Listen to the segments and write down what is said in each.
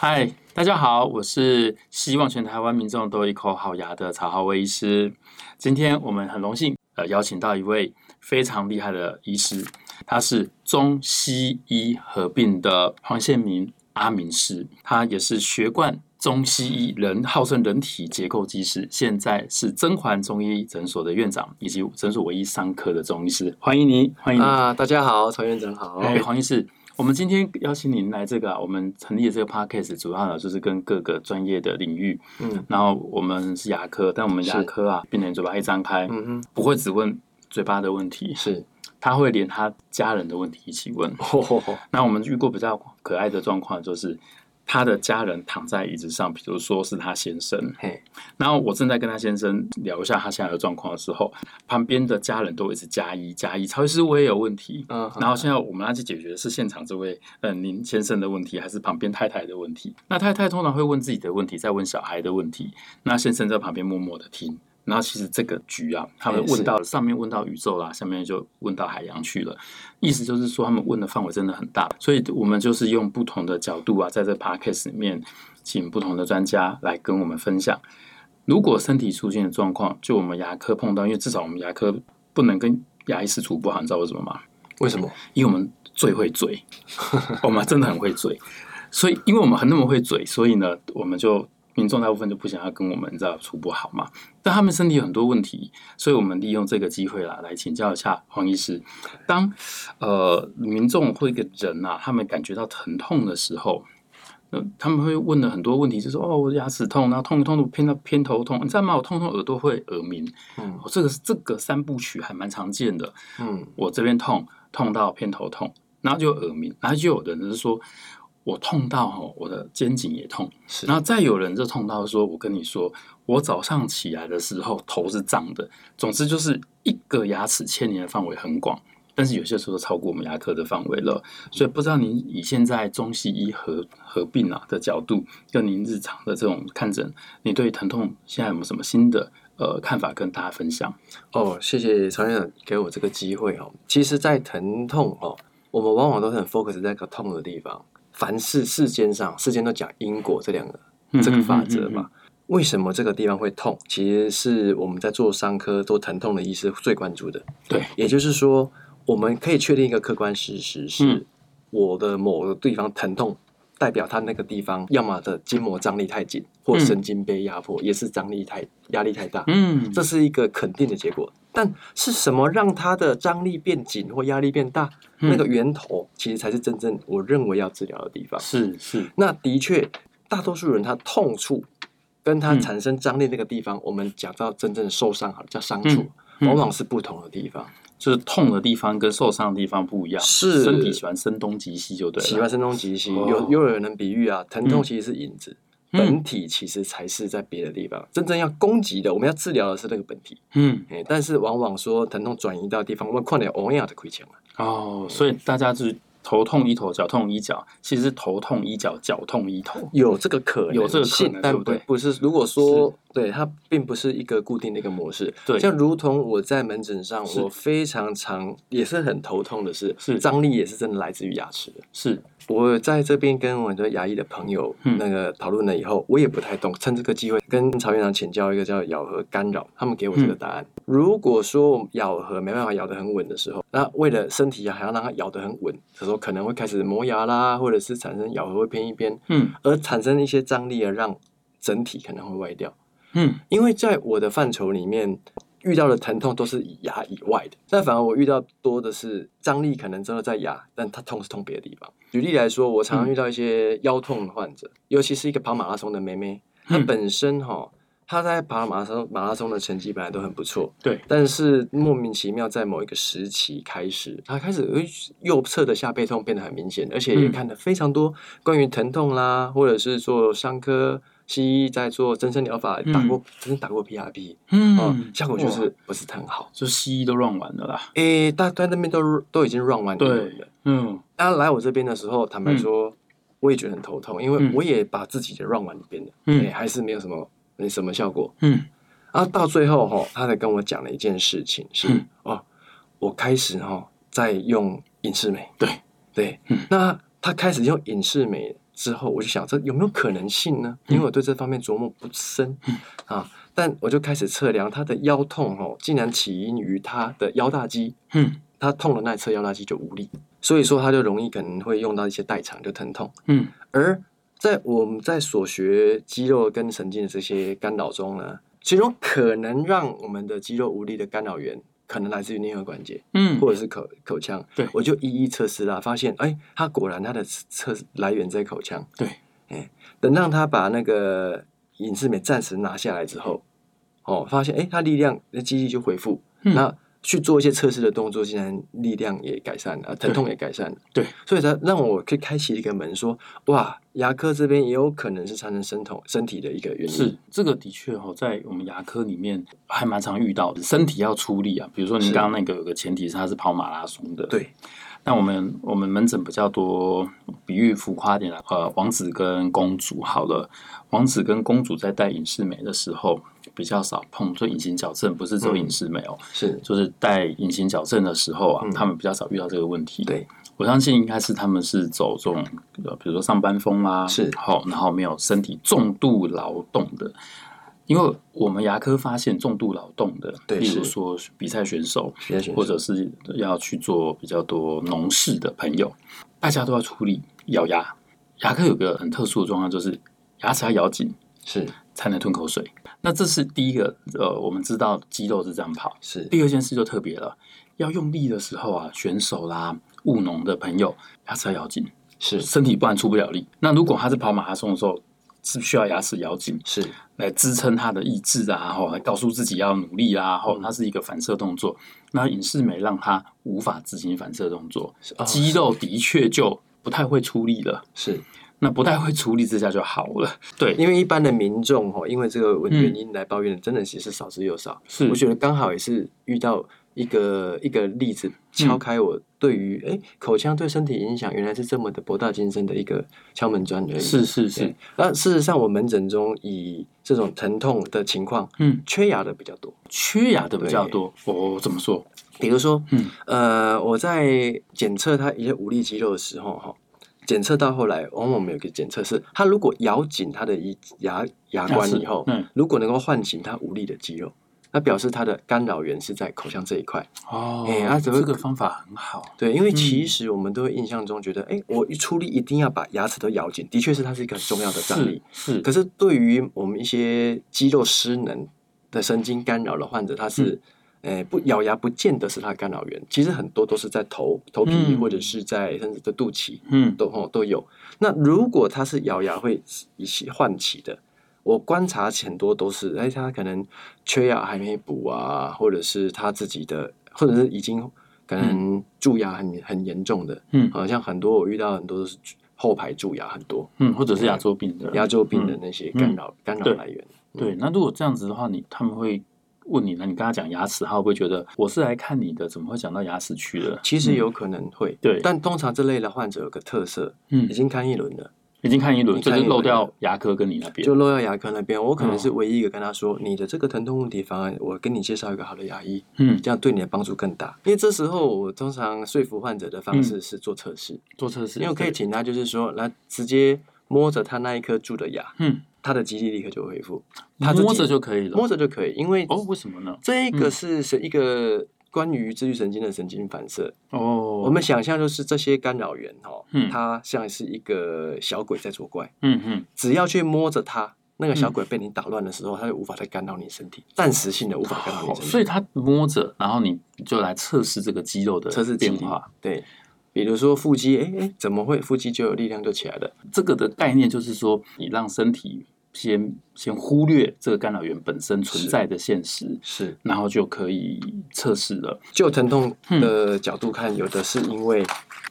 嗨，大家好，我是希望全台湾民众都一口好牙的曹浩威医师。今天我们很荣幸呃邀请到一位非常厉害的医师，他是中西医合并的黄宪明阿明师，他也是学贯中西医人，号称人体结构技师，现在是甄嬛中医诊所的院长，以及诊所唯一三科的中医师。欢迎您，欢迎你啊！大家好，曹院长好。哎，黄医师。我们今天邀请您来这个啊，我们成立的这个 podcast 主要呢就是跟各个专业的领域，嗯，然后我们是牙科，但我们牙科啊，病人嘴巴一张开，嗯哼，不会只问嘴巴的问题，是，他会连他家人的问题一起问。那我们遇过比较可爱的状况就是。他的家人躺在椅子上，比如说是他先生，嘿，然后我正在跟他先生聊一下他现在的状况的时候，旁边的家人都一直加一加一，曹医师我也有问题，嗯，然后现在我们要去解决的是现场这位呃您先生的问题，还是旁边太太的问题？那太太通常会问自己的问题，再问小孩的问题，那先生在旁边默默的听。然后其实这个局啊，他们问到上面问到宇宙啦，下面就问到海洋去了。意思就是说，他们问的范围真的很大，所以我们就是用不同的角度啊，在这 podcast 里面，请不同的专家来跟我们分享。如果身体出现的状况，就我们牙科碰到，因为至少我们牙科不能跟牙医师处不好，你知道为什么吗？为什么？因为我们最会嘴，我们真的很会嘴。所以，因为我们很那么会嘴，所以呢，我们就。民众大部分就不想要跟我们这处不好嘛，但他们身体有很多问题，所以我们利用这个机会啦，来请教一下黄医师。当呃民众或一个人啊，他们感觉到疼痛的时候，那他们会问了很多问题，就是说哦，我牙齿痛，然后痛一痛都偏到偏头痛，你知道吗？我痛痛耳朵会耳鸣，嗯，这个是这个三部曲还蛮常见的，嗯，我这边痛痛到偏头痛，然后就耳鸣，然后就有人就是说。我痛到哈，我的肩颈也痛。是，然后再有人就痛到说，我跟你说，我早上起来的时候头是胀的。总之就是一个牙齿牵连的范围很广，但是有些时候超过我们牙科的范围了。所以不知道您以现在中西医合合并啊的角度，跟您日常的这种看诊，你对疼痛现在有没有什么新的呃看法跟大家分享？哦，谢谢曹院长给我这个机会哦。其实，在疼痛哦，我们往往都很 focus 在个痛的地方。凡是世间上，世间都讲因果这两个这个法则嘛？为什么这个地方会痛？其实是我们在做伤科、做疼痛的医师最关注的。对，也就是说，我们可以确定一个客观事实是，我的某个地方疼痛，代表他那个地方要么的筋膜张力太紧，或神经被压迫，也是张力太压力太大。嗯，这是一个肯定的结果。但是什么让它的张力变紧或压力变大？那个源头其实才是真正我认为要治疗的地方。是是，那的确，大多数人他痛处跟他产生张力那个地方，我们讲到真正的受伤好了叫伤处，往往是不同的地方。就是痛的地方跟受伤的地方不一样。是，身体喜欢声东击西就对了。喜欢声东击西，有又有人能比喻啊，疼痛其实是影子。本体其实才是在别的地方，真正要攻击的，我们要治疗的是那个本体。嗯，但是往往说疼痛转移到地方，我们快点欧亚的亏钱了。哦，所以大家就是。头痛医头，脚痛医脚，其实是头痛医脚，脚痛医头，有这个可能，有这个可能，但不对不是。如果说对它并不是一个固定的一个模式，对，像如同我在门诊上，我非常常也是很头痛的是，是。张力也是真的来自于牙齿的，是。我在这边跟我很多牙医的朋友那个讨论了以后，我也不太懂，趁这个机会跟曹院长请教一个叫咬合干扰，他们给我这个答案。如果说咬合没办法咬得很稳的时候，那为了身体还要让它咬得很稳，这时候可能会开始磨牙啦，或者是产生咬合会偏一边，嗯，而产生一些张力而让整体可能会歪掉，嗯，因为在我的范畴里面。遇到的疼痛都是以牙以外的，但反而我遇到多的是张力可能真的在牙，但它痛是痛别的地方。举例来说，我常常遇到一些腰痛的患者，嗯、尤其是一个跑马拉松的妹妹，她本身哈，她在跑马拉松马拉松的成绩本来都很不错，对，但是莫名其妙在某一个时期开始，她开始右侧的下背痛变得很明显，而且也看了非常多关于疼痛啦，或者是做伤科。西医在做增生疗法，打过，曾经打过 PRP，嗯，效果就是不是很好，就西医都 run 完了啦。诶，大在那边都都已经 run 完了。对，嗯，他来我这边的时候，坦白说，我也觉得很头痛，因为我也把自己的 run 完一遍了，嗯，还是没有什么没什么效果，嗯，然后到最后哈，他才跟我讲了一件事情，是哦，我开始哈在用隐适美，对。对，那他开始用隐适美。之后，我就想这有没有可能性呢？因为我对这方面琢磨不深啊。但我就开始测量他的腰痛哦，竟然起因于他的腰大肌。嗯，他痛的那侧腰大肌就无力，所以说他就容易可能会用到一些代偿，就疼痛。嗯，而在我们在所学肌肉跟神经的这些干扰中呢，其中可能让我们的肌肉无力的干扰源，可能来自于颞颌关节，嗯，或者是口口腔。对，我就一一测试啦，发现哎，他果然他的测来源在口腔。对，哎，等让他把那个隐适美暂时拿下来之后。哦，发现哎，他力量那肌力就恢复，嗯、那去做一些测试的动作，竟然力量也改善了，疼痛也改善了。对，所以才让我可以开启一个门说，说哇，牙科这边也有可能是产生生痛身体的一个原因。是这个的确哈，在我们牙科里面还蛮常遇到的，身体要出力啊。比如说你刚刚那个有个前提是他是跑马拉松的，对。那我们我们门诊比较多，比喻浮夸点啊，呃，王子跟公主好了，王子跟公主在戴隐适美的时候比较少碰，做隐形矫正不是只有隐适美哦，是。就是戴隐形矫正的时候啊，他们比较少遇到这个问题。对，我相信应该是他们是走这种，比如说上班风啊，是。好，然后没有身体重度劳动的。因为我们牙科发现重度劳动的，对，比如说比赛选手，或者是要去做比较多农事的朋友，大家都要处理咬牙。牙科有个很特殊的状况，就是牙齿要咬紧，是才能吞口水。那这是第一个，呃，我们知道肌肉是这样跑。是第二件事就特别了，要用力的时候啊，选手啦、务农的朋友，牙齿要咬紧，是身体不然出不了力。那如果他是跑马拉松的时候，是需要牙齿咬紧，是来支撑他的意志啊，然后来告诉自己要努力啊，然后它是一个反射动作。那影视美让他无法执行反射动作，肌肉的确就不太会出力了。是，那不太会处理之下就好了。对，因为一般的民众哈，因为这个原因来抱怨的，真的其实少之又少。是，我觉得刚好也是遇到。一个一个例子敲开我对于哎、嗯、口腔对身体影响原来是这么的博大精深的一个敲门砖而已。是是是。那事实上，我门诊中以这种疼痛的情况，嗯，缺牙的比较多，缺牙的比较多。哦，怎么说？比如说，嗯呃，我在检测他一些无力肌肉的时候，哈，检测到后来，往往我们有个检测是，他如果咬紧他的一牙牙关以后，嗯，如果能够唤醒他无力的肌肉。那表示它的干扰源是在口腔这一块哦，哎，啊，这个方法很好。对，因为其实我们都会印象中觉得，哎、嗯，我一出力一定要把牙齿都咬紧，的确是它是一个很重要的张力。是，可是对于我们一些肌肉失能的神经干扰的患者，他是，哎、嗯，不咬牙不见得是它的干扰源，其实很多都是在头头皮或者是在甚至在肚脐，嗯，都都有。那如果它是咬牙会一起唤起的。我观察很多都是，哎，他可能缺牙还没补啊，或者是他自己的，或者是已经可能蛀牙很很严重的，嗯，好像很多我遇到很多都是后排蛀牙很多，嗯，或者是牙周病的，牙周病的那些干扰干扰来源。对，那如果这样子的话，你他们会问你，呢你跟他讲牙齿，他会不会觉得我是来看你的，怎么会讲到牙齿去了？其实有可能会，对，但通常这类的患者有个特色，嗯，已经看一轮了。已经看一轮，就是漏掉牙科跟你那边，就漏掉牙科那边。我可能是唯一一个跟他说，你的这个疼痛问题方案，我跟你介绍一个好的牙医，嗯，这样对你的帮助更大。因为这时候我通常说服患者的方式是做测试，做测试，因为我可以请他就是说，来直接摸着他那一颗蛀的牙，嗯，他的肌力立刻就恢复，他摸着就可以了，摸着就可以，因为哦，为什么呢？这一个是是一个。关于自律神经的神经反射哦，我们想象就是这些干扰源哦，它像是一个小鬼在作怪，嗯嗯，只要去摸着它，那个小鬼被你打乱的时候，它就无法再干扰你身体，暂时性的无法干扰你身体，所以它摸着，然后你就来测试这个肌肉的测试变化，对，比如说腹肌，哎哎，怎么会腹肌就有力量就起来了？这个的概念就是说，你让身体。先先忽略这个干扰源本身存在的现实，是，是然后就可以测试了。就疼痛的角度看，有的是因为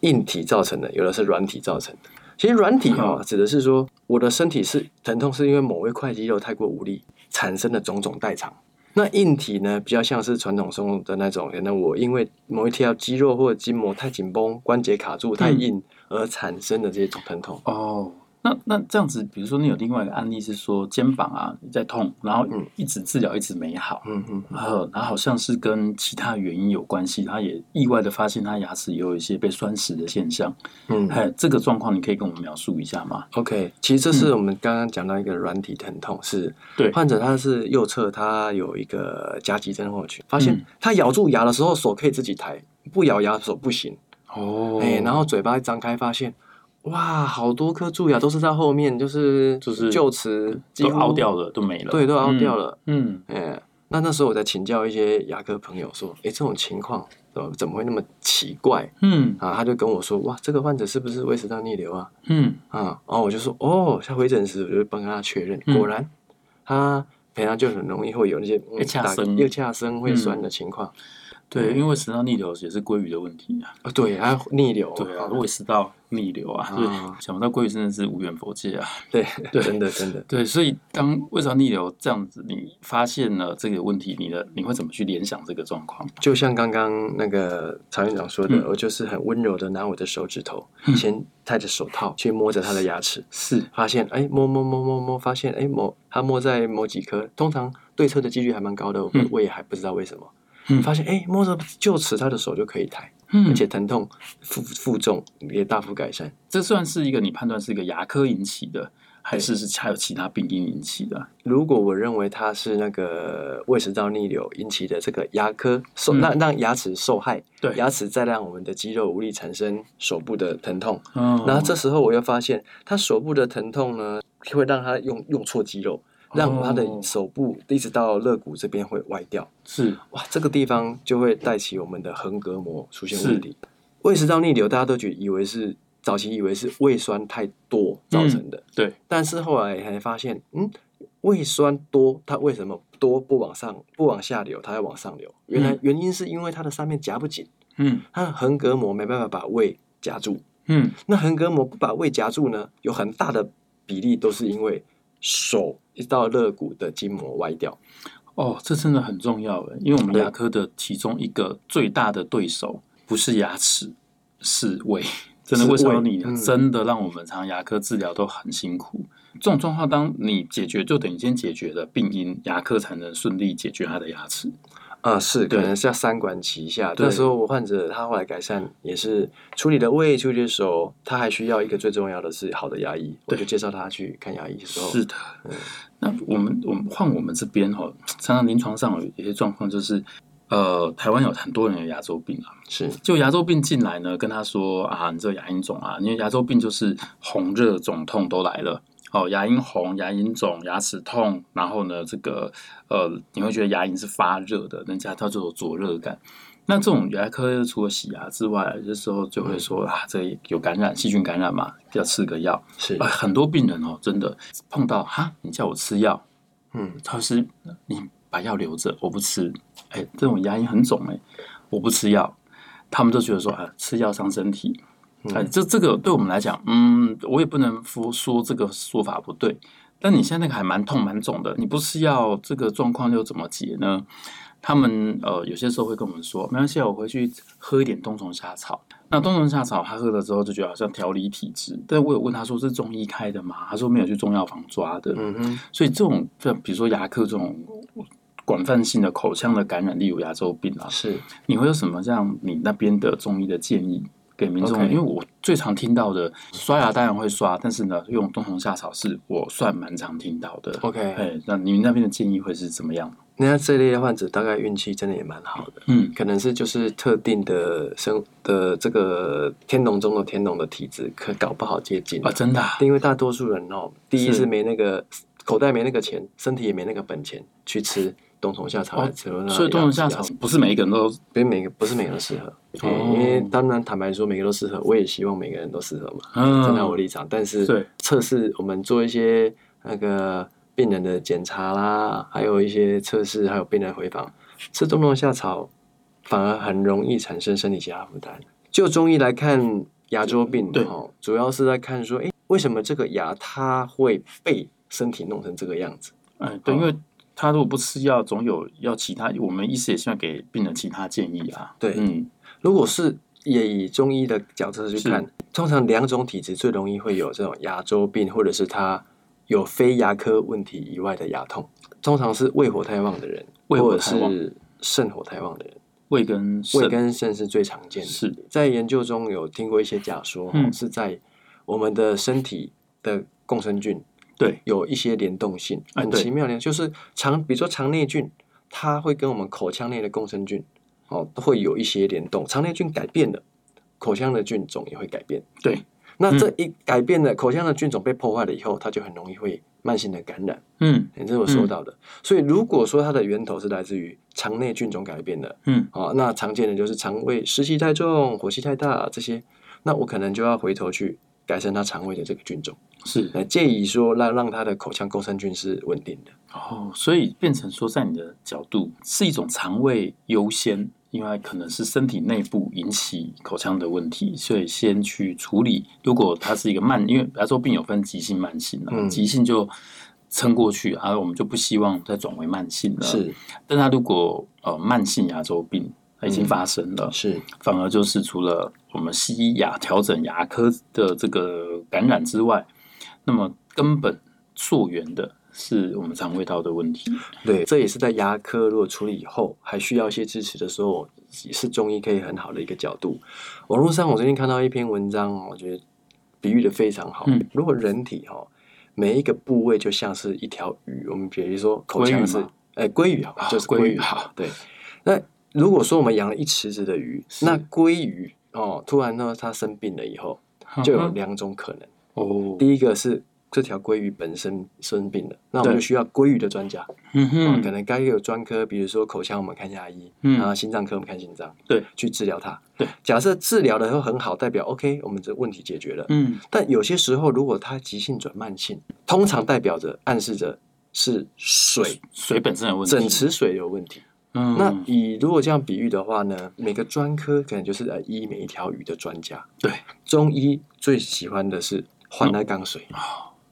硬体造成的，有的是软体造成的。其实软体哈、哦，指的是说我的身体是疼痛，是因为某一块肌肉太过无力产生的种种代偿。那硬体呢，比较像是传统中的那种，可能我因为某一条肌肉或者筋膜太紧绷，关节卡住太硬而产生的这种疼痛。哦。那那这样子，比如说你有另外一个案例是说肩膀啊你在痛，然后一直治疗一直没好，嗯嗯，然后然后好像是跟其他原因有关系，他也意外的发现他牙齿也有一些被栓死的现象，嗯，哎，这个状况你可以跟我们描述一下吗？OK，其实这是我们刚刚讲到一个软体疼痛，是对。患者他是右侧他有一个夹击症候群，发现他咬住牙的时候手可以自己抬，不咬牙手不行，哦，哎，然后嘴巴一张开发现。哇，好多颗蛀牙都是在后面，就是就是臼齿都凹掉了，都没了。对，都凹掉了。嗯，哎、嗯，那那时候我在请教一些牙科朋友说，哎，这种情况怎么会那么奇怪？嗯，啊，他就跟我说，哇，这个患者是不是胃食道逆流啊？嗯，啊，然后我就说，哦，下回诊时我就帮他确认，果然他平常就很容易会有那些又恰生又恰生会酸的情况。嗯对，因为食道逆流也是鲑鱼的问题啊。啊，对，还有逆流。对啊，胃食道逆流啊，想不到鲑鱼真的是无远佛界啊。对，真的真的。对，所以当胃食道逆流这样子，你发现了这个问题，你的你会怎么去联想这个状况？就像刚刚那个曹院长说的，我就是很温柔的拿我的手指头，先戴着手套去摸着他的牙齿，是发现哎，摸摸摸摸摸，发现哎，摸他摸在某几颗，通常对侧的几率还蛮高的，我也还不知道为什么。嗯，发现哎，摸着臼齿，他的手就可以抬，嗯，而且疼痛负负重也大幅改善。这算是一个你判断是一个牙科引起的，还是是还有其他病因引起的？如果我认为它是那个胃食道逆流引起的，这个牙科受让让牙齿受害，对，牙齿再让我们的肌肉无力产生手部的疼痛。嗯，然后这时候我又发现，他手部的疼痛呢，会让他用用错肌肉。让他的手部一直到肋骨这边会歪掉，是哇，这个地方就会带起我们的横膈膜出现问题。胃食道逆流，大家都觉得以为是早期以为是胃酸太多造成的，对。但是后来还发现，嗯，胃酸多，它为什么多不往上不往下流，它要往上流？原来原因是因为它的上面夹不紧，嗯，它的横膈膜没办法把胃夹住，嗯，那横膈膜不把胃夹住呢，有很大的比例都是因为。手一到肋骨的筋膜歪掉，哦，这真的很重要诶，因为我们牙科的其中一个最大的对手不是牙齿，是胃。真的，为什么你真的让我们常常牙科治疗都很辛苦。这种状况，当你解决，就等于先解决了病因，牙科才能顺利解决他的牙齿。啊，是，可能是要三管齐下。那时候我患者他后来改善，也是处理了胃，处理的手，他还需要一个最重要的是好的牙医，我就介绍他去看牙医的时候。是的，那我们我们换我们这边哈，常常临床上有一些状况就是，呃，台湾有很多人有牙周病啊，是，就牙周病进来呢，跟他说啊，你这个牙龈肿啊，因为牙周病就是红热肿痛都来了。哦，牙龈红、牙龈肿、牙齿痛，然后呢，这个呃，你会觉得牙龈是发热的，人家叫做灼热感。那这种牙科除了洗牙之外，有时候就会说啊，这有感染，细菌感染嘛，要吃个药。是，呃，很多病人哦，真的碰到哈，你叫我吃药，嗯，他是你把药留着，我不吃。哎，这种牙龈很肿，哎，我不吃药，他们都觉得说啊，吃药伤身体。哎，这这个对我们来讲，嗯，我也不能说说这个说法不对。但你现在那个还蛮痛蛮肿的，你不是要，这个状况又怎么解呢？他们呃有些时候会跟我们说，没关系，我回去喝一点冬虫夏草。那冬虫夏草他喝了之后就觉得好像调理体质。但我有问他说是中医开的吗？他说没有去中药房抓的。嗯哼。所以这种就比如说牙科这种广泛性的口腔的感染，例如牙周病啊，是你会有什么这样你那边的中医的建议？给民众.因为我最常听到的刷牙当然会刷，但是呢，用冬虫夏草是我算蛮常听到的。OK，哎，那你们那边的建议会是怎么样？那这类的患者大概运气真的也蛮好的，嗯，可能是就是特定的生的这个天龙中的天龙的体质，可搞不好接近啊，真的、啊。因为大多数人哦，第一是没那个是口袋没那个钱，身体也没那个本钱去吃。冬虫夏草来吃，所以冬虫夏草不是每一个人都，不是每个不是每个人都适合。因为当然坦白说，每个人都适合，我也希望每个人都适合嘛，站在我立场。但是测试我们做一些那个病人的检查啦，还有一些测试，还有病人回访，吃冬虫夏草反而很容易产生身体其他负担。就中医来看牙周病，对，主要是在看说，哎，为什么这个牙它会被身体弄成这个样子？嗯，对，因为。他如果不吃药，总有要其他。我们医师也希望给病人其他建议啊。对，嗯，如果是也以中医的角度去看，通常两种体质最容易会有这种牙周病，或者是他有非牙科问题以外的牙痛，通常是胃火太旺的人，胃火或者是肾火太旺的人。胃跟胃跟肾是最常见的。是在研究中有听过一些假说，嗯、是在我们的身体的共生菌对。有一些联动性，很奇妙的，就是肠，比如说肠内菌，它会跟我们口腔内的共生菌哦会有一些联动，肠内菌改变了，口腔的菌种也会改变。对，那这一改变了，口腔的菌种被破坏了以后，它就很容易会。慢性的感染，嗯，这是我说到的。嗯、所以如果说它的源头是来自于肠内菌种改变的，嗯，哦，那常见的就是肠胃湿气太重、火气太大这些，那我可能就要回头去改善它肠胃的这个菌种，是来建议说让让他的口腔共生菌是稳定的。哦，所以变成说，在你的角度是一种肠胃优先。因为可能是身体内部引起口腔的问题，所以先去处理。如果它是一个慢，因为牙周病有分急性、慢性的，嗯、急性就撑过去，而我们就不希望再转为慢性了。是，但他如果呃慢性牙周病已经发生了，嗯、是，反而就是除了我们西医牙调整牙科的这个感染之外，那么根本溯源的。是我们肠胃道的问题，对，这也是在牙科如果处理以后还需要一些支持的时候，也是中医可以很好的一个角度。网络上我最近看到一篇文章，我觉得比喻的非常好。嗯，如果人体哈每一个部位就像是一条鱼，我们比如说口腔是哎鲑鱼好，就是鲑鱼好。对，那如果说我们养了一池子的鱼，那鲑鱼哦，突然呢它生病了以后，就有两种可能哦，第一个是。这条鲑鱼本身生病了，那我们就需要鲑鱼的专家。嗯哼，可能该有专科，比如说口腔，我们看牙医；嗯，然后心脏科，我们看心脏。对，去治疗它。对，假设治疗的时候很好，代表 OK，我们这问题解决了。嗯，但有些时候，如果它急性转慢性，通常代表着暗示着是水水本身有问题，整池水有问题。嗯，那以如果这样比喻的话呢，每个专科可能就是来医每一条鱼的专家。对，中医最喜欢的是换来缸水。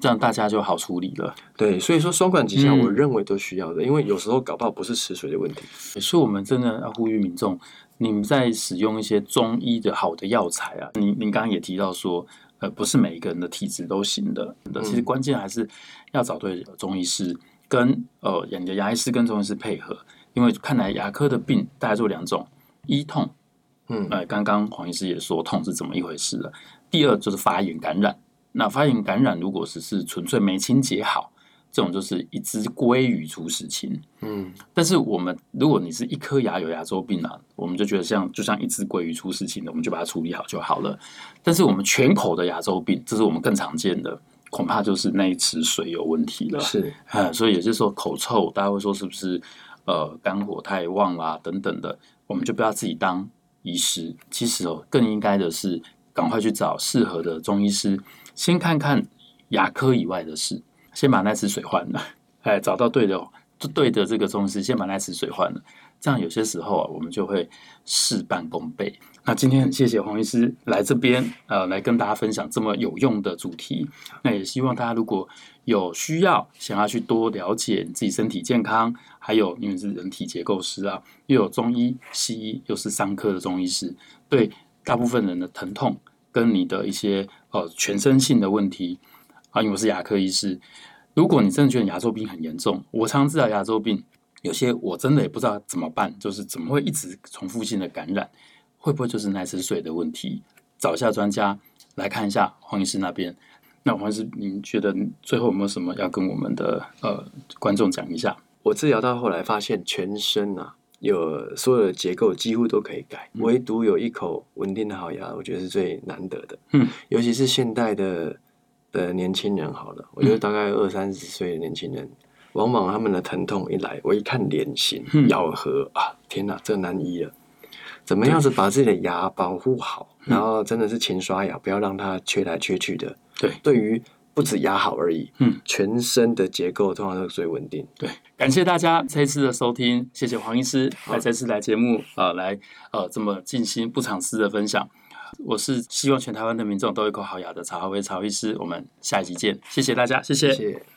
这样大家就好处理了。对，所以说双管齐下，我认为都需要的，嗯、因为有时候搞不好不是吃水的问题。所以我们真的要呼吁民众，你们在使用一些中医的好的药材啊，您您刚刚也提到说，呃，不是每一个人的体质都行的。嗯、其实关键还是要找对中医师，跟呃，你的牙医师跟中医师配合。因为看来牙科的病大概就两种：一痛，嗯，呃，刚刚黄医师也说痛是怎么一回事了。第二就是发炎感染。那发炎感染，如果只是纯粹没清洁好，这种就是一只鲑鱼出事情。嗯，但是我们如果你是一颗牙有牙周病啊，我们就觉得像就像一只鲑鱼出事情的，我们就把它处理好就好了。但是我们全口的牙周病，这是我们更常见的，恐怕就是那一池水有问题了。是，嗯，所以也就是说口臭，大家会说是不是呃肝火太旺啦、啊、等等的，我们就不要自己当医师。其实哦，更应该的是赶快去找适合的中医师。先看看牙科以外的事，先把那池水换了，哎，找到对的，就对的这个中医师，先把那池水换了，这样有些时候啊，我们就会事半功倍。那今天很谢谢黄医师来这边，呃，来跟大家分享这么有用的主题。那也希望大家如果有需要，想要去多了解自己身体健康，还有因为是人体结构师啊，又有中医、西医，又是伤科的中医师，对大部分人的疼痛。跟你的一些呃全身性的问题啊，因为我是牙科医师，如果你真的觉得牙周病很严重，我常治疗牙周病，有些我真的也不知道怎么办，就是怎么会一直重复性的感染，会不会就是那池水的问题？找一下专家来看一下黄医师那边。那黄医师，您觉得最后有没有什么要跟我们的呃观众讲一下？我治疗到后来发现全身啊。有所有的结构几乎都可以改，唯独有一口稳定的好牙，我觉得是最难得的。嗯，尤其是现代的的年轻人，好了，我觉得大概二三十岁的年轻人，往往他们的疼痛一来，我一看脸型、咬合啊，天哪，这难医了。怎么样子把自己的牙保护好，然后真的是勤刷牙，不要让它缺来缺去的。对，对于。不止牙好而已，嗯，全身的结构通常都是最稳定。对，感谢大家这一次的收听，谢谢黄医师来这次来节目啊、呃，来呃这么尽心不藏私的分享。我是希望全台湾的民众都有一口好牙的曹浩威曹医师，我们下一集见，谢谢大家，谢谢。谢谢。